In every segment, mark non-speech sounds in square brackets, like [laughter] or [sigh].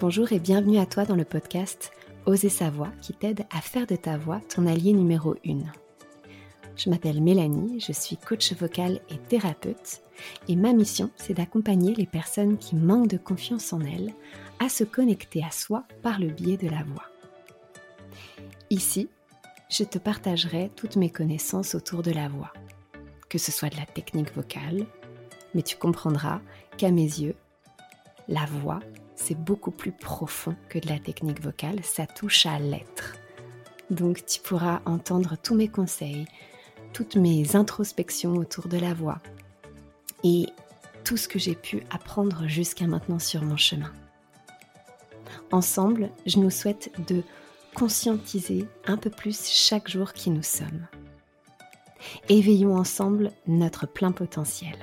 Bonjour et bienvenue à toi dans le podcast Oser sa voix qui t'aide à faire de ta voix ton allié numéro 1. Je m'appelle Mélanie, je suis coach vocal et thérapeute et ma mission c'est d'accompagner les personnes qui manquent de confiance en elles à se connecter à soi par le biais de la voix. Ici, je te partagerai toutes mes connaissances autour de la voix, que ce soit de la technique vocale, mais tu comprendras qu'à mes yeux, la voix c'est beaucoup plus profond que de la technique vocale, ça touche à l'être. Donc tu pourras entendre tous mes conseils, toutes mes introspections autour de la voix et tout ce que j'ai pu apprendre jusqu'à maintenant sur mon chemin. Ensemble, je nous souhaite de conscientiser un peu plus chaque jour qui nous sommes. Éveillons ensemble notre plein potentiel.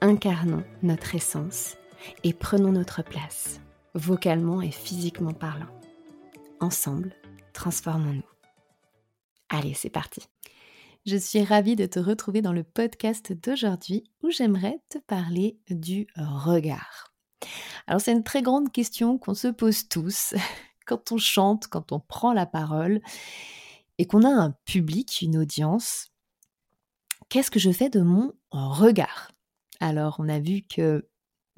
Incarnons notre essence et prenons notre place, vocalement et physiquement parlant. Ensemble, transformons-nous. Allez, c'est parti. Je suis ravie de te retrouver dans le podcast d'aujourd'hui où j'aimerais te parler du regard. Alors c'est une très grande question qu'on se pose tous [laughs] quand on chante, quand on prend la parole et qu'on a un public, une audience. Qu'est-ce que je fais de mon regard? Alors on a vu que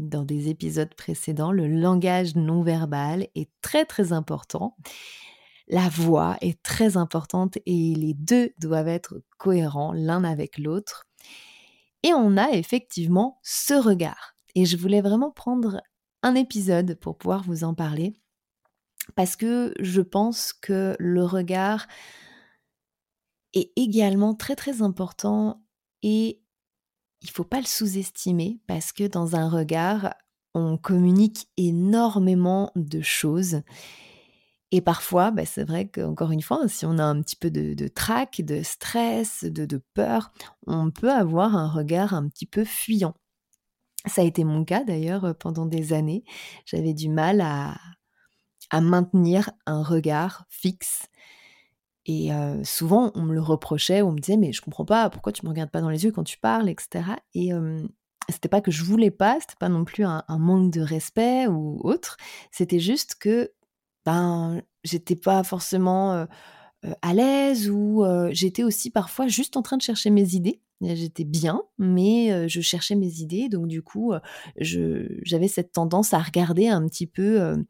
dans des épisodes précédents, le langage non verbal est très très important. La voix est très importante et les deux doivent être cohérents l'un avec l'autre. Et on a effectivement ce regard. Et je voulais vraiment prendre un épisode pour pouvoir vous en parler parce que je pense que le regard est également très très important et il faut pas le sous-estimer parce que dans un regard, on communique énormément de choses. Et parfois, bah, c'est vrai qu'encore une fois, si on a un petit peu de, de trac, de stress, de, de, peur, on peut avoir un regard un petit peu fuyant. Ça a été mon cas d'ailleurs pendant des années. J'avais du mal à, à maintenir un regard fixe et souvent, on me le reprochait, on me disait, mais je comprends pas, pourquoi tu me regardes pas dans les yeux quand tu parles, etc. Et c'était pas que je voulais pas, c'était pas non plus un, manque de respect ou autre, c'était juste que ben j'étais pas forcément à l'aise ou j'étais aussi parfois juste en train de chercher mes idées. J'étais bien, mais je cherchais mes idées, donc du coup, j'avais cette tendance à regarder un petit peu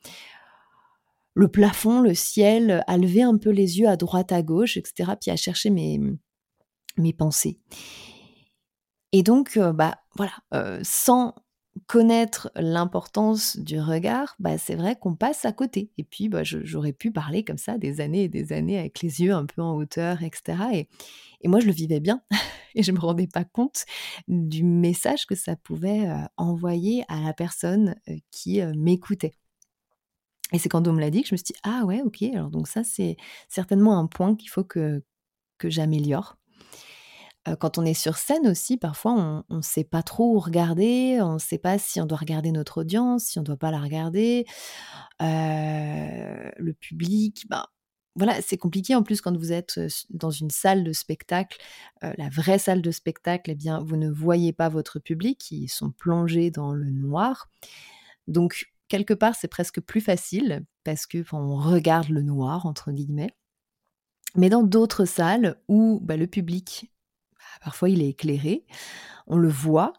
le plafond, le ciel, à lever un peu les yeux à droite, à gauche, etc. Puis à chercher mes, mes pensées. Et donc, euh, bah voilà, euh, sans connaître l'importance du regard, bah, c'est vrai qu'on passe à côté. Et puis, bah, j'aurais pu parler comme ça des années et des années avec les yeux un peu en hauteur, etc. Et, moi, je le vivais bien [laughs] et je ne me rendais pas compte du message que ça pouvait euh, envoyer à la personne qui m'écoutait. Et c'est quand on me l'a dit que je me suis dit, ah ouais, ok, alors donc ça, c'est certainement un point qu'il faut que, que j'améliore. Euh, quand on est sur scène aussi, parfois, on ne sait pas trop où regarder, on ne sait pas si on doit regarder notre audience, si on ne doit pas la regarder, euh, le public, ben, voilà, c'est compliqué en plus quand vous êtes dans une salle de spectacle, la vraie salle de spectacle, eh bien, vous ne voyez pas votre public, ils sont plongés dans le noir. Donc, quelque part, c'est presque plus facile parce que on regarde le noir, entre guillemets. Mais dans d'autres salles où bah, le public, bah, parfois il est éclairé, on le voit,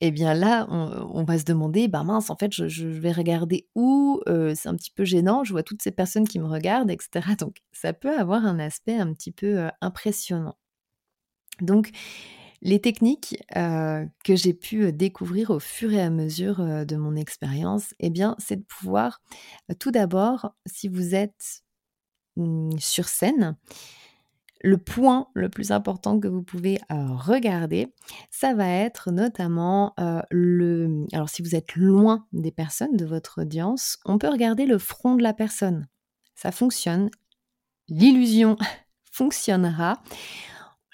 et eh bien là, on, va se demander, bah mince, en fait, je, vais regarder où, euh, c'est un petit peu gênant, je vois toutes ces personnes qui me regardent, etc. Donc, ça peut avoir un aspect un petit peu euh, impressionnant. Donc, les techniques que j'ai pu découvrir au fur et à mesure de mon expérience, eh c'est de pouvoir, tout d'abord, si vous êtes mmh, sur scène, le point le plus important que vous pouvez regarder, ça va être notamment le... Alors si vous êtes loin des personnes, de votre audience, on peut regarder le front de la personne. Ça fonctionne. L'illusion [laughs] fonctionnera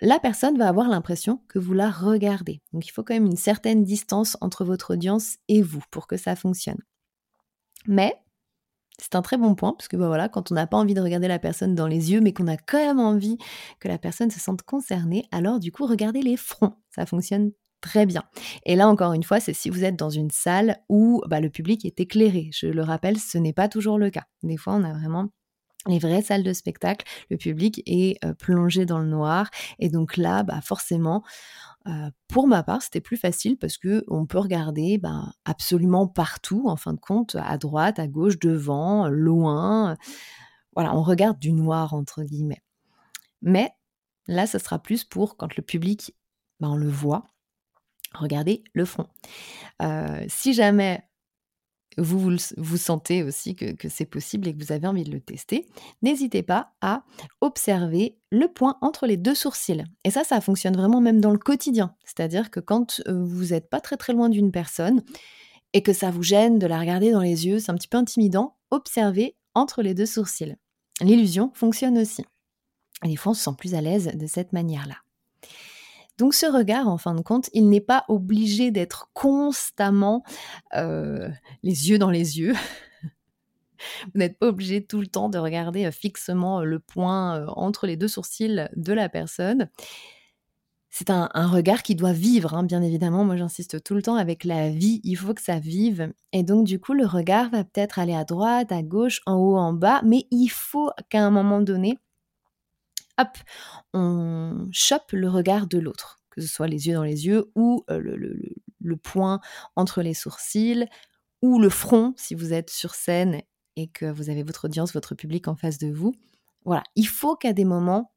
la personne va avoir l'impression que vous la regardez. Donc il faut quand même une certaine distance entre votre audience et vous pour que ça fonctionne. Mais c'est un très bon point, parce que bah, voilà, quand on n'a pas envie de regarder la personne dans les yeux, mais qu'on a quand même envie que la personne se sente concernée, alors du coup, regardez les fronts. Ça fonctionne très bien. Et là, encore une fois, c'est si vous êtes dans une salle où bah, le public est éclairé. Je le rappelle, ce n'est pas toujours le cas. Des fois, on a vraiment les vraies salles de spectacle, le public est euh, plongé dans le noir. Et donc là, bah, forcément, euh, pour ma part, c'était plus facile parce que on peut regarder bah, absolument partout, en fin de compte, à droite, à gauche, devant, loin. Voilà, on regarde du noir, entre guillemets. Mais là, ce sera plus pour quand le public, bah, on le voit, regardez le front. Euh, si jamais vous, vous, sentez aussi que, c'est possible et que vous avez envie de le tester, n'hésitez pas à observer le point entre les deux sourcils. Et ça, ça fonctionne vraiment même dans le quotidien. C'est-à-dire que quand euh, vous n'êtes pas très très loin d'une personne et que ça vous gêne de la regarder dans les yeux, c'est un petit peu intimidant, observez entre les deux sourcils. L'illusion fonctionne aussi. Et des fois, on se sent plus à l'aise de cette manière-là. Donc ce regard, en fin de compte, il n'est pas obligé d'être constamment euh, les yeux dans les yeux. [laughs] Vous n'êtes pas obligé tout le temps de regarder euh, fixement euh, le point entre les deux sourcils de la personne. C'est un, regard qui doit vivre, hein, bien évidemment. Moi, j'insiste tout le temps avec la vie. Il faut que ça vive. Et donc, du coup, le regard va peut-être aller à droite, à gauche, en haut, en bas. Mais il faut qu'à un moment donné, hop, on chope le regard de l'autre, que ce soit les yeux dans les yeux ou euh, le, point entre les sourcils ou le front si vous êtes sur scène et que vous avez votre audience, votre public en face de vous. Voilà, il faut qu'à des moments,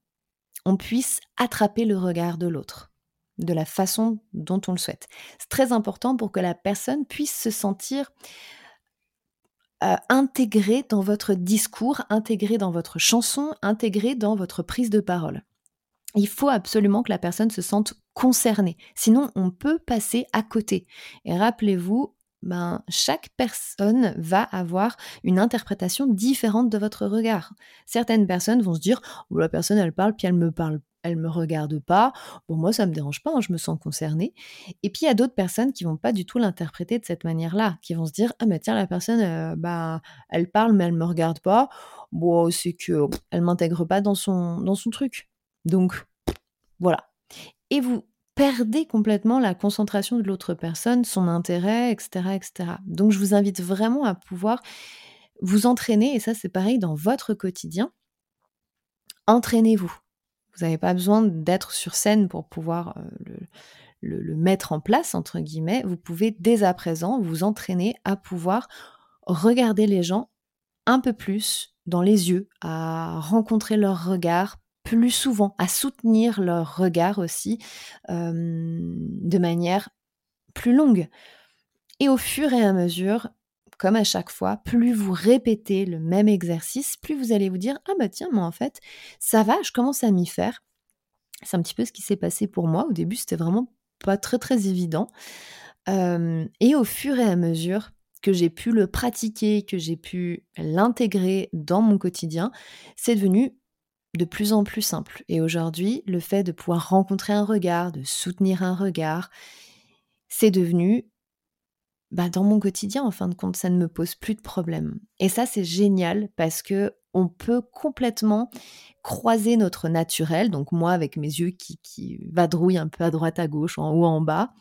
on puisse attraper le regard de l'autre de la façon dont on le souhaite. C'est très important pour que la personne puisse se sentir euh, intégré dans votre discours, intégré dans votre chanson, intégré dans votre prise de parole. Il faut absolument que la personne se sente concernée, sinon on peut passer à côté. Et rappelez-vous, ben, chaque personne va avoir une interprétation différente de votre regard. Certaines personnes vont se dire, oh, la personne elle parle, puis elle me parle elle me regarde pas. Bon, moi, ça me dérange pas, hein, je me sens concernée. Et puis, il y a d'autres personnes qui vont pas du tout l'interpréter de cette manière-là, qui vont se dire, ah, mais tiens, la personne, bah, elle parle, mais elle me regarde pas. Bon, c'est que elle m'intègre pas dans son, dans son truc. Donc, voilà. Et vous perdez complètement la concentration de l'autre personne, son intérêt, etc., etc. Donc, je vous invite vraiment à pouvoir vous entraîner, et ça, c'est pareil dans votre quotidien. Entraînez-vous vous n'avez pas besoin d'être sur scène pour pouvoir euh, le, mettre en place, entre guillemets. Vous pouvez dès à présent vous entraîner à pouvoir regarder les gens un peu plus dans les yeux, à rencontrer leur regard plus souvent, à soutenir leur regard aussi euh, de manière plus longue. Et au fur et à mesure, comme à chaque fois, plus vous répétez le même exercice, plus vous allez vous dire Ah bah tiens, moi en fait, ça va, je commence à m'y faire. C'est un petit peu ce qui s'est passé pour moi. Au début, c'était vraiment pas très très évident. et au fur et à mesure que j'ai pu le pratiquer, que j'ai pu l'intégrer dans mon quotidien, c'est devenu de plus en plus simple. Et aujourd'hui, le fait de pouvoir rencontrer un regard, de soutenir un regard, c'est devenu bah, dans mon quotidien, en fin de compte, ça ne me pose plus de problème. Et ça, c'est génial parce que on peut complètement croiser notre naturel, donc moi avec mes yeux qui, qui vadrouillent un peu à droite, à gauche, en haut, en bas,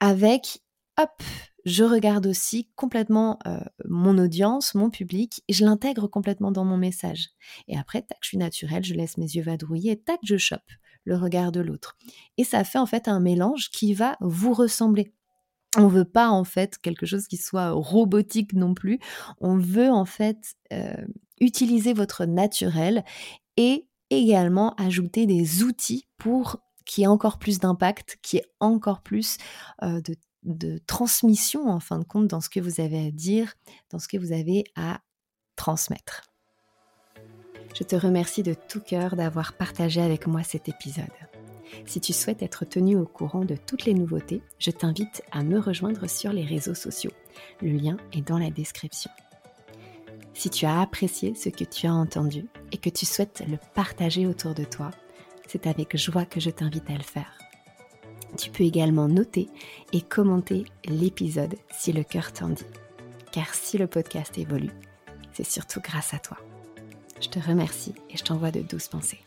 avec, hop, je regarde aussi complètement euh, mon audience, mon public, et je l'intègre complètement dans mon message. Et après, tac, je suis naturelle, je laisse mes yeux vadrouiller, et tac, je chope le regard de l'autre. Et ça fait en fait un mélange qui va vous ressembler. On veut pas en fait quelque chose qui soit robotique non plus. On veut en fait euh, utiliser votre naturel et également ajouter des outils pour qu'il y ait encore plus d'impact, qu'il y ait encore plus euh, de, de transmission en fin de compte dans ce que vous avez à dire, dans ce que vous avez à transmettre. Je te remercie de tout cœur d'avoir partagé avec moi cet épisode. Si tu souhaites être tenu au courant de toutes les nouveautés, je t'invite à me rejoindre sur les réseaux sociaux. Le lien est dans la description. Si tu as apprécié ce que tu as entendu et que tu souhaites le partager autour de toi, c'est avec joie que je t'invite à le faire. Tu peux également noter et commenter l'épisode si le cœur t'en dit. Car si le podcast évolue, c'est surtout grâce à toi. Je te remercie et je t'envoie de douces pensées.